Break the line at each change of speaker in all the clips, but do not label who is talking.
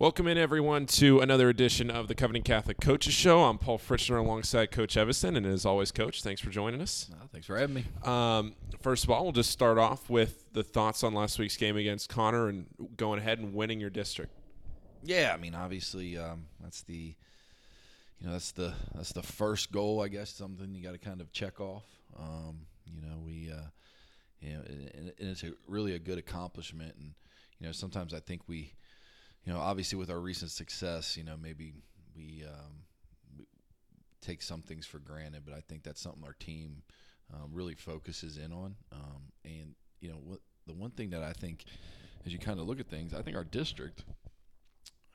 Welcome in, everyone, to another edition of the Covington Catholic Coaches Show. I'm Paul Fritchner alongside Coach Eviston, and as always, Coach, thanks for joining us.
Oh, thanks for having me.
Um, first of all, we'll just start off with the thoughts on last week's game against Conner and going ahead and winning your district.
Yeah, I mean, obviously, um, that's the you know that's the that's the first goal, I guess. Something you got to kind of check off. Um, you know, we uh, you know, and, and it's a, really a good accomplishment, and you know, sometimes I think we you know, obviously with our recent success, you know, maybe we, um, we take some things for granted, but I think that's something our team um, really focuses in on. Um, and you know, what, the one thing that I think, as you kind of look at things, I think our district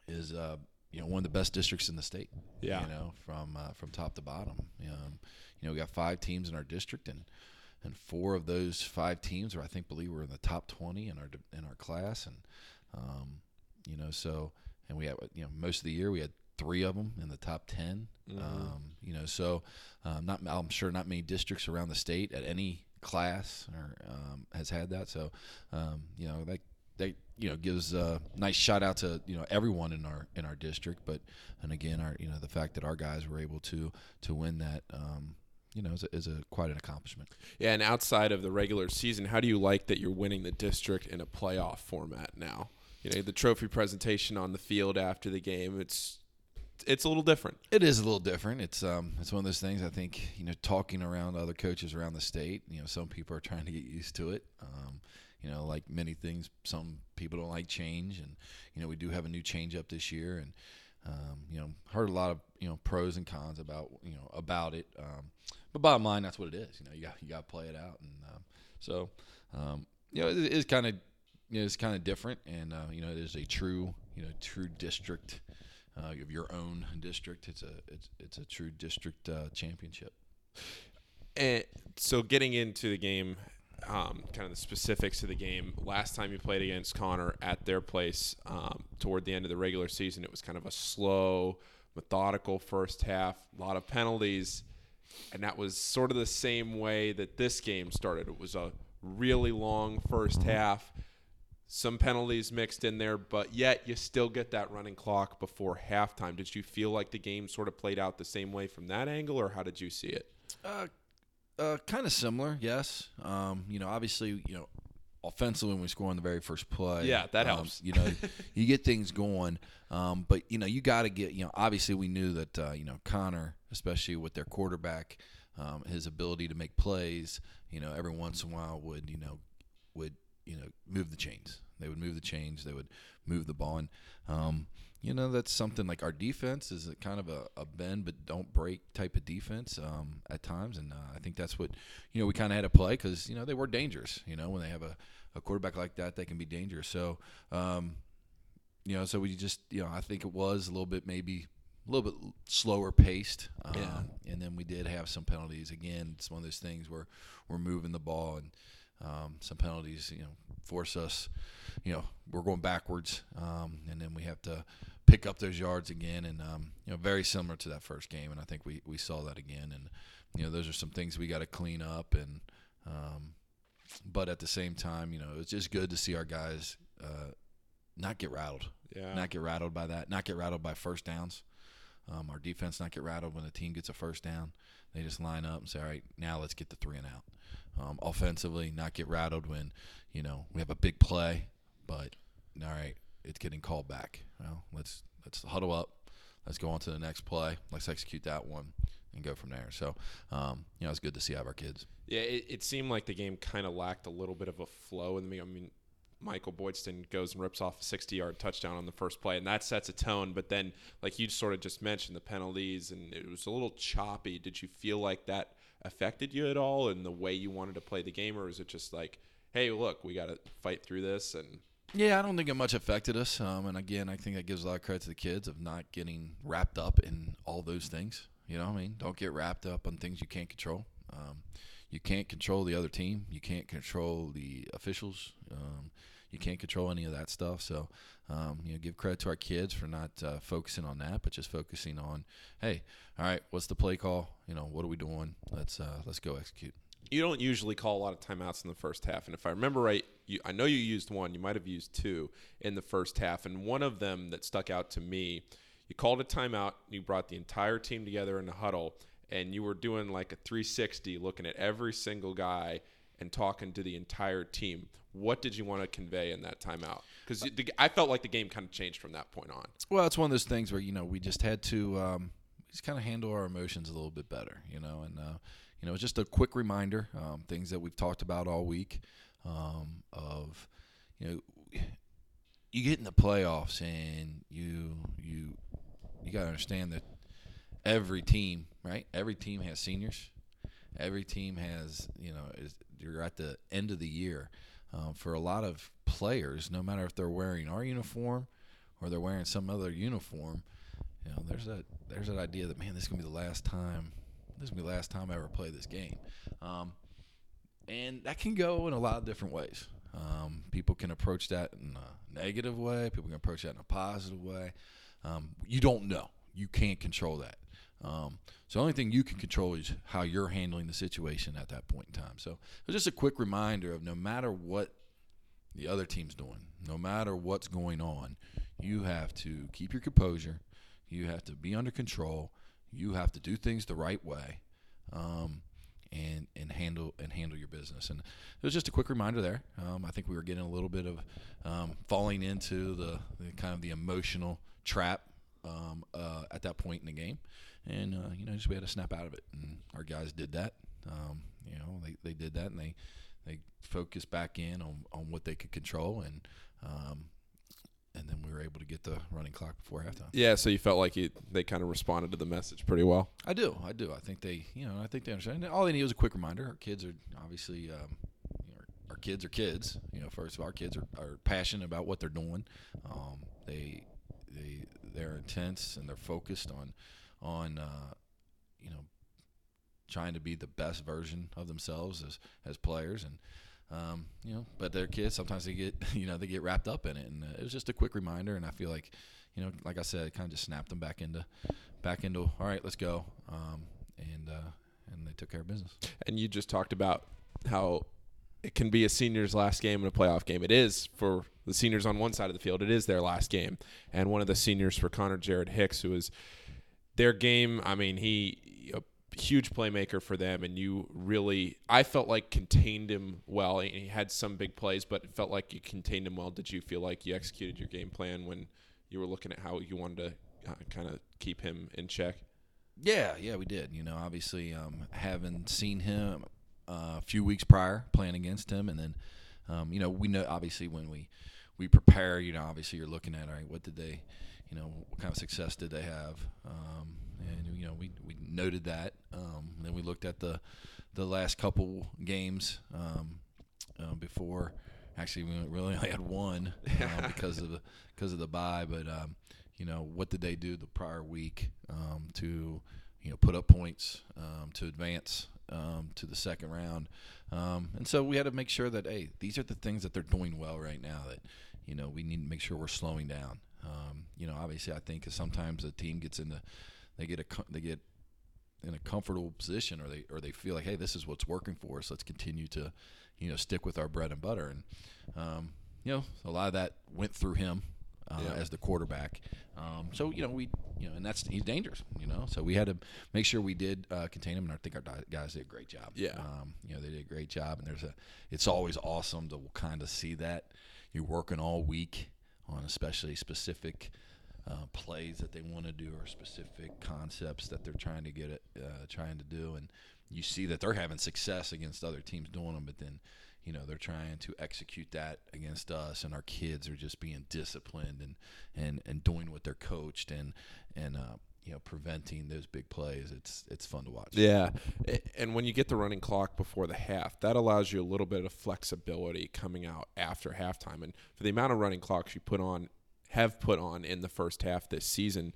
is, uh, you know, one of the best districts in the state.
Yeah.
You know, from uh, from top to bottom. Um, you know, we got five teams in our district, and and four of those five teams, or I think believe we're in the top twenty in our in our class, and um, you know. So, and we had, you know, most of the year we had three of them in the top 10 mm-hmm. um, you know. So, um, not I'm sure not many districts around the state at any class or um, has had that. So, um, you know, that that you know gives a nice shout out to you know everyone in our in our district. But and again, our you know the fact that our guys were able to to win that. Um, you know, is a, is a quite an accomplishment.
Yeah, and outside of the regular season, how do you like that you're winning the district in a playoff format now? You know the trophy presentation on the field after the game. It's it's a little different.
It is a little different. It's um it's one of those things. I think you know talking around other coaches around the state. You know some people are trying to get used to it. Um, you know like many things, some people don't like change, and you know we do have a new change up this year, and um, you know heard a lot of you know pros and cons about you know about it. Um, but bottom line, that's what it is. You know you got you got to play it out, and um, so um, you know it is kind of you know, it's kind of different, and uh, you know, it is a true, you know, true district uh, of your own district. It's a it's it's a true district uh, championship.
And so, getting into the game, um, kind of the specifics of the game. Last time you played against Conner at their place, um, toward the end of the regular season, it was kind of a slow, methodical first half, a lot of penalties, and that was sort of the same way that this game started. It was a really long first half some penalties mixed in there, but yet you still get that running clock before halftime. Did you feel like the game sort of played out the same way from that angle, or how did you see it?
Uh, uh, kind of similar, yes. Um, you know, obviously, you know, offensively when we score on the very first play,
yeah, that
um,
helps.
you know, you get things going, um, but you know, you got to get. You know, obviously, we knew that uh, you know Conner, especially with their quarterback, um, his ability to make plays. You know, every once in a while would you know would you know move the chains. They would move the chains. They would move the ball. And um, you know that's something like our defense is a kind of a, a bend but don't break type of defense um, at times. And uh, I think that's what you know we kind of had to play because you know they were dangerous. You know when they have a, a quarterback like that, they can be dangerous. So. Um, you know, so we just, you know, I think it was a little bit maybe a little bit slower paced. Um,
yeah.
And then we did have some penalties. Again, it's one of those things where we're moving the ball and um, some penalties, you know, force us, you know, we're going backwards, um, and then we have to pick up those yards again, and um, you know, very similar to that first game, and I think we we saw that again, and you know, those are some things we got to clean up, and um, but at the same time, you know, it's just good to see our guys uh, not get rattled,
yeah,
not get rattled by that, not get rattled by first downs. Um, our defense not get rattled when the team gets a first down. They just line up and say, "All right, now let's get the three and out." Um, offensively, not get rattled when you know we have a big play, but all right, it's getting called back. Well, let's let's huddle up. Let's go on to the next play. Let's execute that one and go from there. So, um, you know, it's good to see out of our kids.
Yeah, it, it seemed like the game kind of lacked a little bit of a flow in the. I mean, Michael Boydston goes and rips off a 60-yard touchdown on the first play, and that sets a tone. But then, like you sort of just mentioned, the penalties, and it was a little choppy. Did you feel like that affected you at all in the way you wanted to play the game, or is it just like, hey, look, we got to fight through this and
yeah, I don't think it much affected us. Um, and again, I think that gives a lot of credit to the kids of not getting wrapped up in all those things. You know what I mean? Don't get wrapped up on things you can't control. Um, you can't control the other team. You can't control the officials. Um, you can't control any of that stuff. So, um, you know, give credit to our kids for not uh, focusing on that, but just focusing on, hey, all right, what's the play call? You know, what are we doing? Let's uh, let's go execute.
you don't usually call a lot of timeouts in the first half. And if I remember right, you, I know you used one. You might have used two in the first half. And one of them that stuck out to me, you called a timeout. You brought the entire team together in a huddle, and you were doing like a 360, looking at every single guy and talking to the entire team. What did you want to convey in that timeout? Because I felt like the game kind of changed from that point on.
Well, it's one of those things where you know we just had to um, just kind of handle our emotions a little bit better, you know, and uh, you know just a quick reminder, um, things that we've talked about all week, um, of you know you get in the playoffs and you you you got to understand that every team, right? Every team has seniors. Every team has, you know, is, you're at the end of the year. Um, for a lot of players, no matter if they're wearing our uniform or they're wearing some other uniform, you know, there's that there's that idea that man, this is gonna be the last time. This is gonna be the last time I ever play this game, um, and that can go in a lot of different ways. Um, people can approach that in a negative way. People can approach that in a positive way. Um, you don't know. You can't control that. Um, so the only thing you can control is how you're handling the situation at that point in time. So just a quick reminder of no matter what the other team's doing, no matter what's going on, you have to keep your composure. You have to be under control. You have to do things the right way, um, and and handle and handle your business. And it was just a quick reminder there. Um, I think we were getting a little bit of um, falling into the, the, kind of the emotional trap um, uh, at that point in the game and uh, you know just we had to snap out of it, and our guys did that. Um, you know, they, they did that, and they they focused back in on, on what they could control, and um, and then we were able to get the running clock before halftime.
Yeah, so you felt like you, they kind of responded to the message pretty well.
I do, I do. I think they, you know, I think they understand. All they need was a quick reminder. Our kids are obviously, um, you know, our, our, kids are kids. You know, first of all, our kids are, are passionate about what they're doing. Um, they they they're intense and they're focused on on uh, you know trying to be the best version of themselves as as players and um, you know but their kids sometimes they get you know they get wrapped up in it and uh, it was just a quick reminder and I feel like you know like I said it kind of just snapped them back into back into all right let's go um, and uh, and they took care of business
and you just talked about how it can be a senior's last game in a playoff game. It is for the seniors on one side of the field. It is their last game. And one of the seniors for Conner Jared Hicks, who is their game. I mean, he a huge playmaker for them, and you really, I felt like contained him well. He had some big plays, but it felt like you contained him well. Did you feel like you executed your game plan when you were looking at how you wanted to uh, kind of keep him in check?
Yeah, yeah, we did. You know, obviously, um, having seen him uh, a few weeks prior playing against him, and then, um, you know, we know obviously when we we prepare, you know, obviously you're looking at all right, what did they you know, what kind of success did they have? Um, and you know, we, we noted that. Um, then we looked at the the last couple games um, uh, before. Actually, we really only had one uh, because of the because of the bye. But um, you know, what did they do the prior week um, to you know put up points um, to advance to the second round? and so we had to make sure that hey, these are the things that they're doing well right now. That you know we need to make sure we're slowing down. Um, you know, obviously, I think sometimes a team gets into they get a they get in a comfortable position, or they or they feel like, hey, this is what's working for us. Let's continue to, you know, stick with our bread and butter. And um, you know, a lot of that went through him uh, yeah. as the quarterback. Um, so you know, we you know, and that's he's dangerous. You know, so we had to make sure we did uh, contain him, and I think our guys did a great job.
Yeah,
um, you know, they did a great job, and there's a. It's always awesome to kind of see that you're working all week on especially specific uh, plays that they want to do or specific concepts that they're trying to get it, uh, trying to do, and you see that they're having success against other teams doing them, but then you know they're trying to execute that against us, and our kids are just being disciplined and and and doing what they're coached and and uh, you know preventing those big plays. It's it's fun to watch.
Yeah, and when you get the running clock before the half, that allows you a little bit of flexibility coming out after halftime. And for the amount of running clocks you put on, have put on in the first half this season,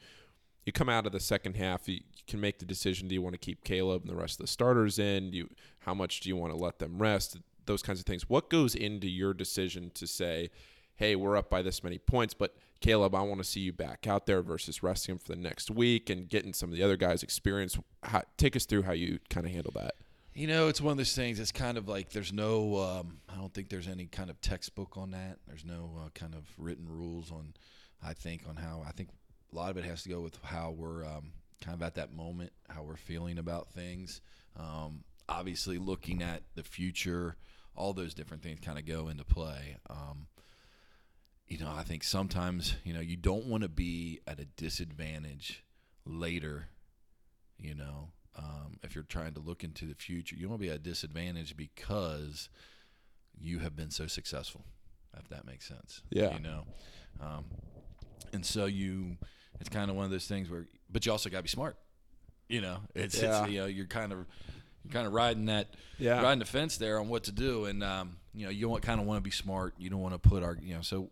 you come out of the second half, you, can make the decision: do you want to keep Caleb and the rest of the starters in? Do you how much do you want to let them rest? Those kinds of things. What goes into your decision to say? hey, we're up by this many points, but Caleb, I want to see you back out there versus resting him for the next week and getting some of the other guys' experience. How, take us through how you kind of handle that.
You know, it's one of those things. It's kind of like there's no. Um, I don't think there's any kind of textbook on that. There's no uh, kind of written rules on. I think on how I think a lot of it has to go with how we're um, kind of at that moment, how we're feeling about things. Um, obviously, looking at the future, all those different things kind of go into play. Um, you know, I think sometimes you know you don't want to be at a disadvantage later. You know, um, if you're trying to look into the future, you want to be at a disadvantage because you have been so successful. If that makes sense.
Yeah.
You know, um, and so you, it's kind of one of those things where, but you also got to be smart. You know, it's,
Yeah.
it's you know you're kind of you're kind of riding that
Yeah.
riding the fence there on what to do, and um, you know you want, kind of want to be smart. You don't want to put our you know so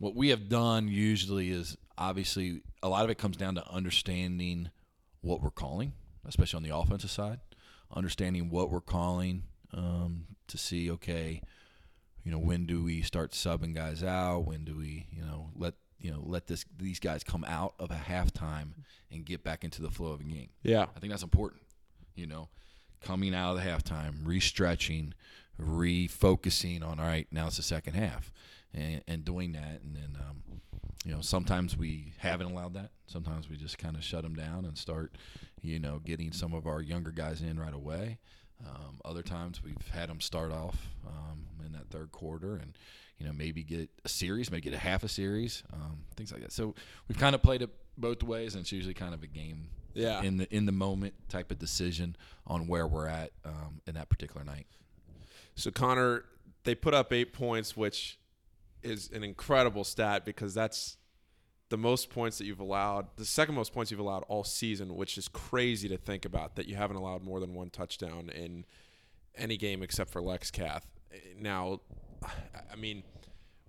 what we have done usually is obviously a lot of it comes down to understanding what we're calling, especially on the offensive side, understanding what we're calling um, to see okay, you know when do we start subbing guys out? When do we you know let you know let this these guys come out of a halftime and get back into the flow of a game.
Yeah.
I think that's important. You know, coming out of the halftime, re-stretching, refocusing on all right, now it's the second half, and, and doing that, and then um, you know sometimes we haven't allowed that. Sometimes we just kind of shut them down and start, you know, getting some of our younger guys in right away. Um, other times we've had them start off um, in that third quarter and you know maybe get a series, maybe get a half a series, um, things like that. So we've kind of played it both ways, and it's usually kind of a game
Yeah.
in the in the moment type of decision on where we're at um, in that particular night.
So Conner, they put up eight points, which is an incredible stat because that's the most points that you've allowed, the second most points you've allowed all season, which is crazy to think about that you haven't allowed more than one touchdown in any game except for Lex Cath. Now, I mean,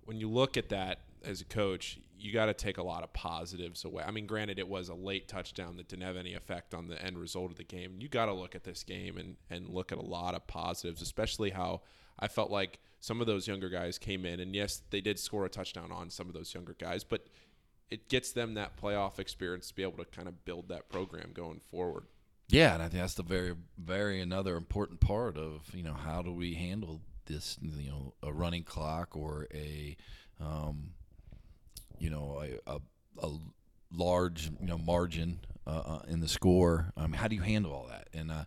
when you look at that as a coach, you got to take a lot of positives away. I mean, granted, it was a late touchdown that didn't have any effect on the end result of the game. You got to look at this game and, and look at a lot of positives, especially how I felt like some of those younger guys came in. And yes, they did score a touchdown on some of those younger guys, but it gets them that playoff experience to be able to kind of build that program going forward.
Yeah, and I think that's the very very another important part of you know how do we handle this you know a running clock or a um, you know a, a, a large you know margin uh, uh, in the score. Um, how do you handle all that? And uh,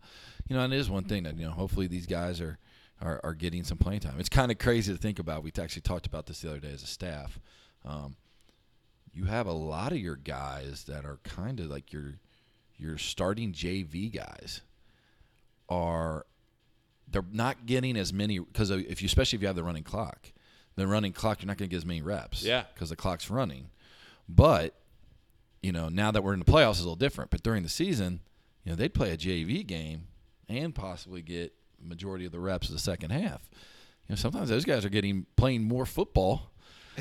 you know, and it is one thing that you know. Hopefully, these guys are are, are getting some playing time. It's kind of crazy to think about. We actually talked about this the other day as a staff. Um, you have a lot of your guys that are kind of like your your starting JV guys are they're not getting as many because if you especially if you have the running clock, the running clock you're not going to get as many reps.
Yeah.
because the clock's running. But you know now that we're in the playoffs, it's a little different. But during the season, you know they'd play a JV game and possibly get majority of the reps of the second half. You know sometimes those guys are getting playing more football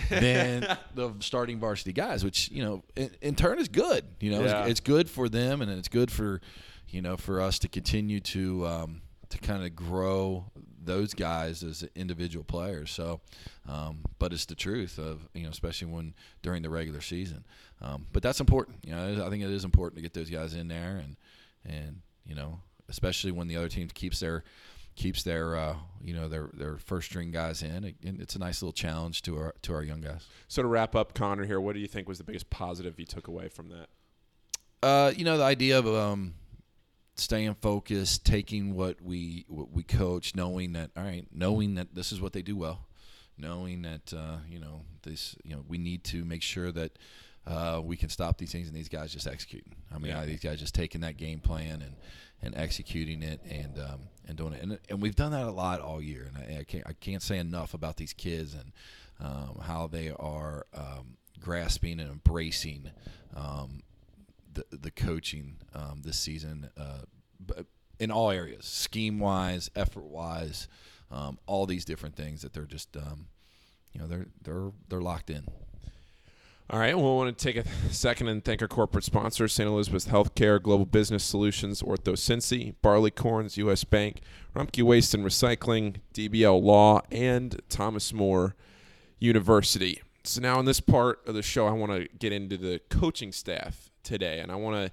than the starting varsity guys, which you know in, in turn is good. You know,
Yeah.
it's, it's good for them, and it's good for you know for us to continue to um, to kind of grow those guys as individual players. So, um, but it's the truth of you know, especially when during the regular season. Um, but that's important. You know, I think it is important to get those guys in there, and and you know, especially when the other team keeps their keeps their uh, you know their their first string guys in. It, it's a nice little challenge to our to our young guys.
So to wrap up, Conner here, what do you think was the biggest positive you took away from that?
Uh, you know, the idea of um, staying focused, taking what we what we coach, knowing that all right, knowing that this is what they do well, knowing that uh, you know this, you know, we need to make sure that uh, we can stop these things and these guys just executing. I mean,
Yeah.
these guys just taking that game plan and and executing it and um, and doing it, and and we've done that a lot all year, and I, I can't I can't say enough about these kids and um, how they are um, grasping and embracing. Um, the the coaching um, this season, uh, in all areas, scheme wise, effort wise, um, all these different things that they're just, you know, they're they're they're locked in.
All right. Well, I want to take a second and thank our corporate sponsors, St. Elizabeth's Healthcare, Global Business Solutions, Ortho Cincy, Barleycorn's, U.S. Bank, Rumpke Waste and Recycling, DBL Law, and Thomas More University. So now in this part of the show, I want to get into the coaching staff today, and I want to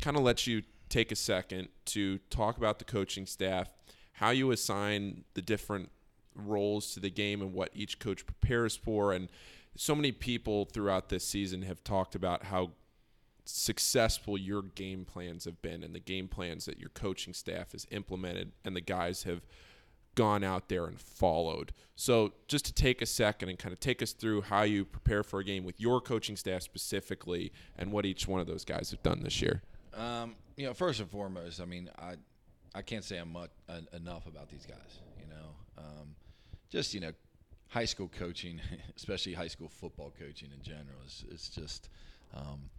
kind of let you take a second to talk about the coaching staff, how you assign the different roles to the game and what each coach prepares for. And so many people throughout this season have talked about how successful your game plans have been and the game plans that your coaching staff has implemented and the guys have gone out there and followed. So, just to take a second and kind of take us through how you prepare for a game with your coaching staff specifically and what each one of those guys have done this year.
Um, you know, first and foremost, I mean, I I can't say I'm much, uh, enough about these guys. You know, um, just you know, high school coaching, especially high school football coaching in general, is it's just um,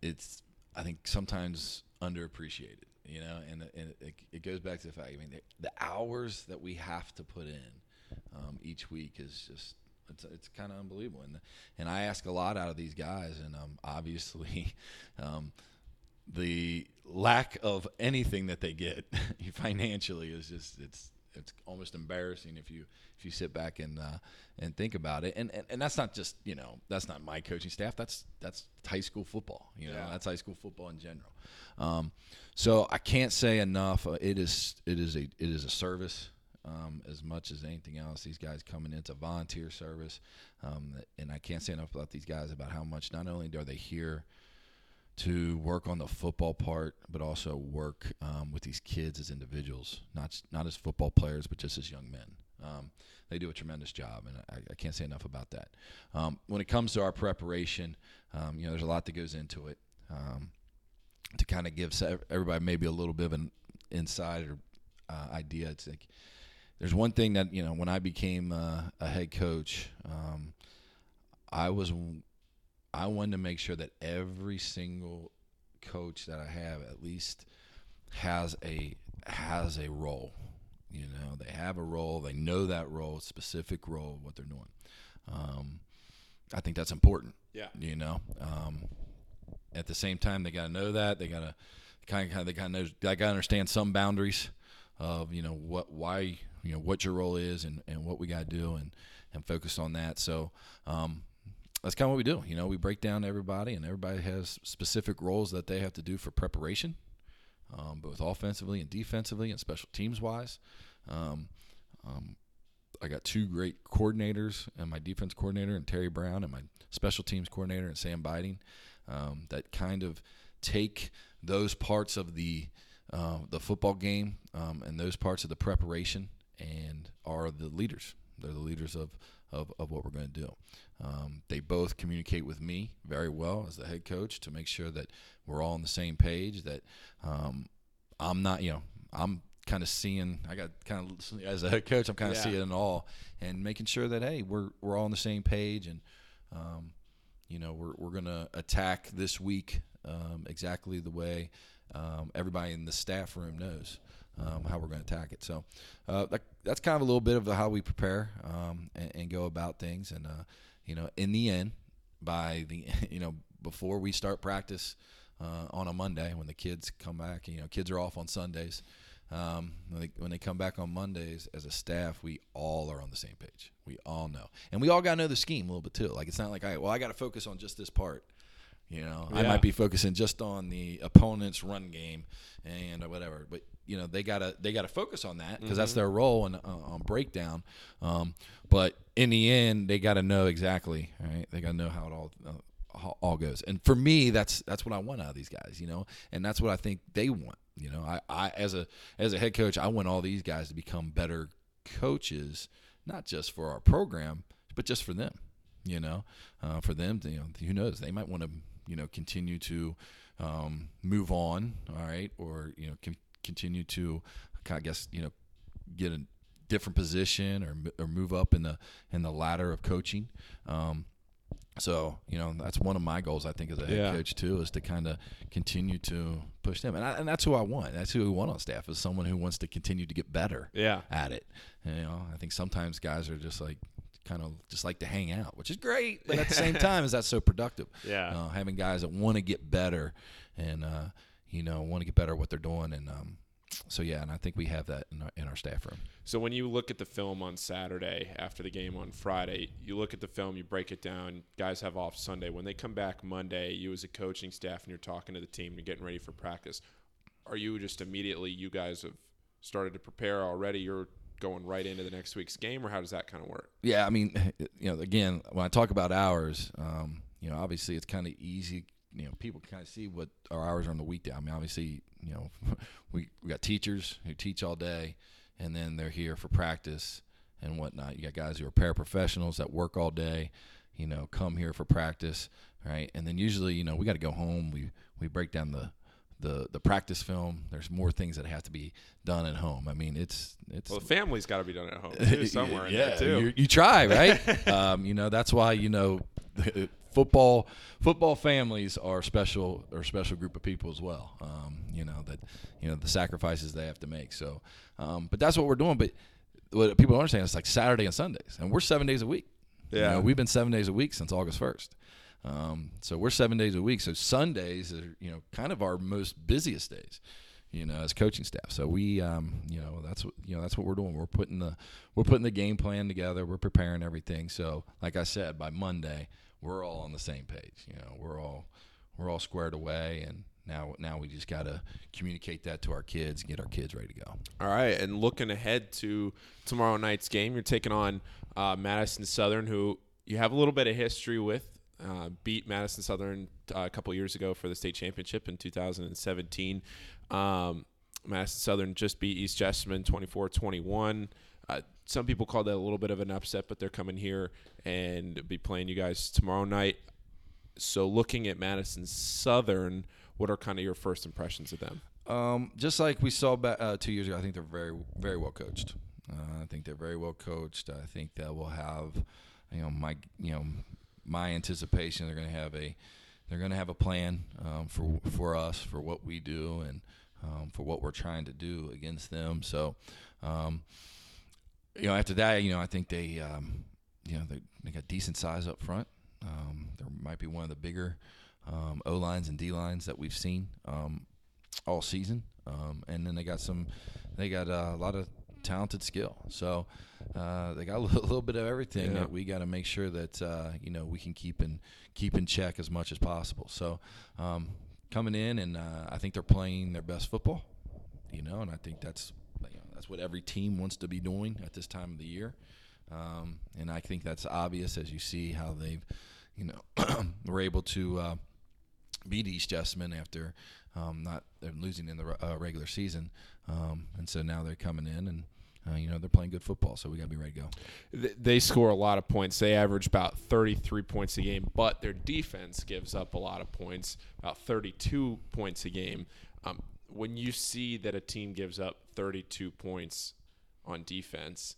it's I think sometimes underappreciated. You know, and, and it, it goes back to the fact. I mean, the, the hours that we have to put in um, each week is just it's, it's kind of unbelievable. And and I ask a lot out of these guys, and um, obviously, um, the lack of anything that they get financially is just it's it's almost embarrassing if you if you sit back and uh, and think about it. And, and and that's not just you know that's not my coaching staff. That's that's high school football. You know
Yeah.
that's high school football in general. Um, so I can't say enough. Uh, it is it is a it is a service. Um, as much as anything else, these guys coming into volunteer service, um, and I can't say enough about these guys about how much not only are they here to work on the football part, but also work um, with these kids as individuals, not not as football players, but just as young men. Um, they do a tremendous job, and I, I can't say enough about that. Um, when it comes to our preparation, um, you know, there's a lot that goes into it. Um, to kind of give everybody maybe a little bit of an insider uh, idea, it's like there's one thing that you know when I became uh, a head coach, um, I was I wanted to make sure that every single coach that I have at least has a has a role. You know, they have a role. They know that role, specific role, what they're doing. Um, I think that's important.
Yeah.
You know, um, at the same time, they got to know that they got to kind of they kind of know they got to understand some boundaries of you know what why you know what your role is and, and what we got to do and and focus on that. So um, that's kind of what we do. You know, we break down everybody, and everybody has specific roles that they have to do for preparation, um, both offensively and defensively, and special teams wise. Um, um, I got two great coordinators, and my defense coordinator, and Terry Brown, and my special teams coordinator, and Sam Biding, um, that kind of take those parts of the uh, the football game um, and those parts of the preparation, and are the leaders. They're the leaders of of, of what we're going to do. Um, they both communicate with me very well as the head coach to make sure that we're all on the same page. That um, I'm not, you know, I'm kind of seeing. I got kind of as a head coach, I'm kind of
Yeah.
seeing it all and making sure that hey, we're we're all on the same page and. Um, you know, we're, we're going to attack this week um, exactly the way um, everybody in the staff room knows um, how we're going to attack it. So uh, that, that's kind of a little bit of how we prepare um, and, and go about things. And, uh, you know, in the end, by the, you know, before we start practice uh, on a Monday when the kids come back, you know, kids are off on Sundays. Um, when, they, when they come back on Mondays as a staff, we all are on the same page. We all know, and we all got to know the scheme a little bit too. Like it's not like I well I got to focus on just this part. You know, I might be focusing just on the opponent's run game and whatever, but you know they gotta they gotta focus on that because that's their role in, uh, on breakdown. Um, but in the end, they got to know exactly. Right, they got to know how it all. Uh, how all goes. And for me, that's that's what I want out of these guys, you know, and that's what I think they want. You know, I, I as a as a head coach, I want all these guys to become better coaches, not just for our program, but just for them. You know, uh, for them, to, you know, who knows? They might want to, you know, continue to um, move on, all right, or you know, con- continue to, I guess, you know, get a different position or or move up in the in the ladder of coaching. Um, so you know that's one of my goals. I think as a head
Yeah.
coach too is to kind of continue to push them, and, I, and that's who I want. That's who we want on staff is someone who wants to continue to get better
Yeah.
at it. And, you know, I think sometimes guys are just like kind of just like to hang out, which is great, but at the same time, is that so productive?
Yeah.
uh, having guys that want to get better and uh, you know want to get better at what they're doing, and um, so yeah, and I think we have that in our, in our staff room.
So when you look at the film on Saturday after the game on Friday, you look at the film, you break it down. Guys have off Sunday. When they come back Monday, you as a coaching staff and you're talking to the team, you're getting ready for practice. are you just immediately you guys have started to prepare already? You're going right into the next week's game, or how does that kind of work?
Yeah, I mean, you know, again, when I talk about hours, um, you know, obviously it's kind of easy. You know, people kind of see what our hours are on the weekday. I mean, obviously, you know, we we got teachers who teach all day, and then they're here for practice and whatnot. You got guys who are paraprofessionals that work all day, you know, come here for practice, right? And then usually, you know, we got to go home. We we break down the the the practice film. There's more things that have to be done at home. I mean, it's it's
well, the family's got to be done at home too, somewhere in
yeah,
there too.
You, you try, right? um, you know, that's why you know football football families are special are a special group of people as well. Um, you know that you know the sacrifices they have to make. So, um, but that's what we're doing. But what people don't understand is like Saturday and Sundays, and we're seven days a week.
Yeah,
you know, we've been seven days a week since August first. Um, so we're seven days a week. So Sundays are you know kind of our most busiest days. You know, as coaching staff. So we, um, you know, that's what you know that's what we're doing. We're putting the we're putting the game plan together. We're preparing everything. So, like I said, by Monday, we're all on the same page. You know, we're all we're all squared away, and now now we just got to communicate that to our kids and get our kids ready to go.
All right, and looking ahead to tomorrow night's game, you're taking on uh, Madison Southern, who you have a little bit of history with. Uh, beat Madison Southern uh, a couple years ago for the state championship in 2017. Um, Madison Southern just beat East Jessamine 24-21. Uh, some people call that a little bit of an upset, but they're coming here and be playing you guys tomorrow night. So, looking at Madison Southern, what are kind of your first impressions of them?
Um, just like we saw uh, two years ago, I think they're very, very well coached. Uh, I think they're very well coached. I think that we'll have, you know, Mike, you know, my anticipation they're going to have a they're going to have a plan um, for for us for what we do and um, for what we're trying to do against them. So, um, you know, after that, you know, I think they um, you know they, they got decent size up front. Um, there might be one of the bigger um, O lines and D lines that we've seen all season, and then they got some they got uh, a lot of talented skill. So uh, they got a little, little, bit of everything
yeah.
that we got to make sure that uh, you know we can keep in keep in check as much as possible. So um, coming in and uh, I think they're playing their best football. You know, and I think that's you know, that's what every team wants to be doing at this time of the year. Um, and I think that's obvious as you see how they've you know were able to uh, beat East Jessamine after um, not losing in the uh, regular season, um, and so now they're coming in and. Uh, you know they're playing good football, so we got to be ready to go.
They score a lot of points. They average about 33 points a game, but their defense gives up a lot of points, about 32 points a game. Um, when you see that a team gives up 32 points on defense,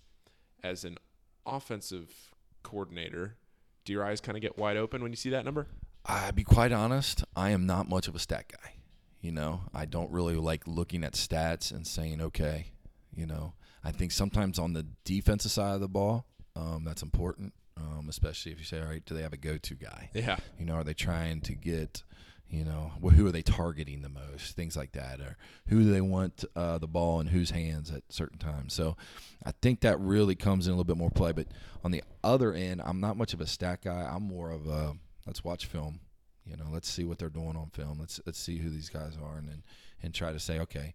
as an offensive coordinator, do your eyes kind of get wide open when you see that number?
I be quite honest, I am not much of a stat guy. You know, I don't really like looking at stats and saying, okay, you know, I think sometimes on the defensive side of the ball, um, that's important, um, especially if you say, all right, do they have a go-to guy?
Yeah.
You know, are they trying to get, you know, who are they targeting the most? Things like that, or who do they want uh, the ball in whose hands at certain times? So, I think that really comes in a little bit more play. But on the other end, I'm not much of a stat guy. I'm more of a let's watch film. You know, let's see what they're doing on film. Let's let's see who these guys are, and and, and try to say, okay,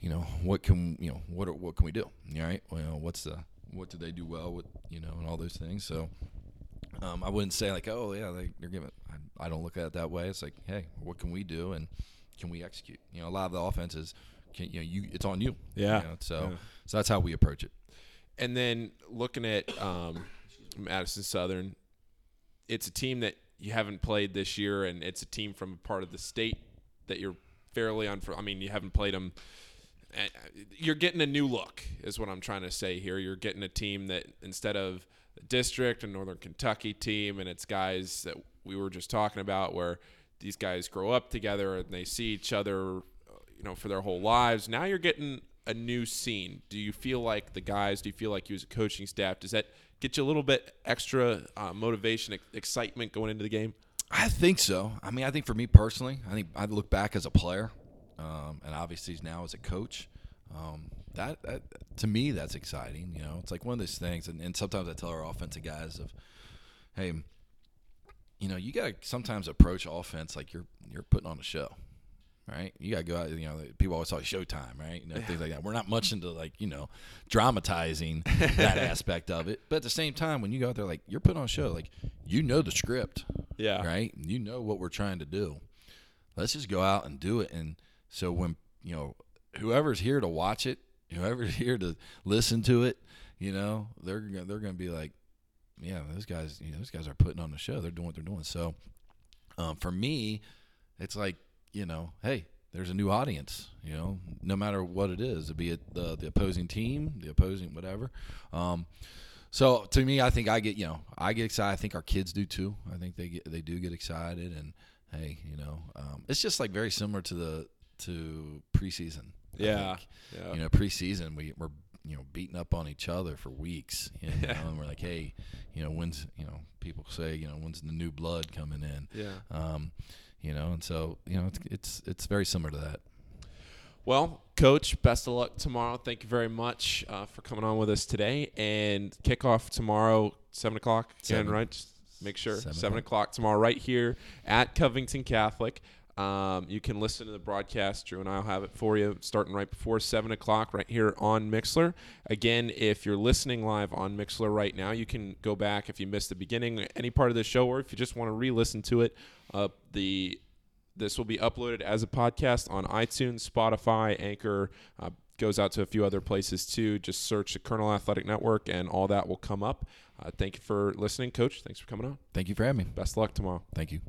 you know, what can you know, what are, what can we do? All right, well, what's the what do they do well with you know, and all those things. So, um, I wouldn't say like, oh yeah, they, they're giving. I, I don't look at it that way. It's like, hey, what can we do, and can we execute? You know, a lot of the offenses, can you know, you it's on you.
Yeah.
You know, so
Yeah.
so that's how we approach it.
And then looking at um, Madison Southern, it's a team that you haven't played this year, and it's a team from a part of the state that you're fairly on. I mean, you haven't played them. uh, You're getting a new look, is what I'm trying to say here. You're getting a team that instead of the district and Northern Kentucky team, and it's guys that we were just talking about, where these guys grow up together and they see each other, uh, you know, for their whole lives. Now you're getting a new scene. Do you feel like the guys? Do you feel like you as a coaching staff? Does that get you a little bit extra uh, motivation, ex- excitement going into the game?
I think so. I mean, I think for me personally, I think I look back as a player, um, and obviously now as a coach. Um, that, that to me, that's exciting. You know, it's like one of those things, and, and sometimes I tell our offensive guys of, hey, you know, you got to sometimes approach offense like you're you're putting on a show. Right? You gotta go out. You know, people always talk Showtime, right? You know, things like that. We're not much into like you know dramatizing that aspect of it, but at the same time, when you go out there, like you're putting on a show, like you know the script,
Yeah.
right? You know what we're trying to do. Let's just go out and do it. And so when you know whoever's here to watch it, whoever's here to listen to it, you know, they're gonna- they're going to be like, yeah, those guys, you know, those guys are putting on the show. They're doing what they're doing. So um, for me, it's like you know, hey, there's a new audience. You know, no matter what it is, be it the the opposing team, the opposing whatever. Um, so to me, I think I get you know I get excited. I think our kids do too. I think they get they do get excited, and hey, you know, um, it's just like very similar to the to preseason.
Yeah. Yeah.
You know, preseason we we're you know beating up on each other for weeks, you know,
Yeah.
and we're like, hey, you know, when's you know people say you know when's the new blood coming in,
yeah.
um, you know, and so you know it's it's it's very similar to that.
Well, Coach, best of luck tomorrow. Thank you very much uh, for coming on with us today. And kickoff tomorrow, seven o'clock. Again,
Seven.
right? Just make sure
Seven
seven,
o'clock.
o'clock tomorrow, right here at Covington Catholic. Um, you can listen to the broadcast. Drew and I'll have it for you starting right before seven o'clock, right here on Mixlr. Again, if you're listening live on Mixlr right now, you can go back if you missed the beginning, any part of the show, or if you just want to re-listen to it. Uh, the this will be uploaded as a podcast on iTunes, Spotify, Anchor. Uh, goes out to a few other places too. Just search the Colonel Athletic Network, and all that will come up. Uh, thank you for listening, Coach. Thanks for coming on.
Thank you for having me.
Best luck tomorrow.
Thank you.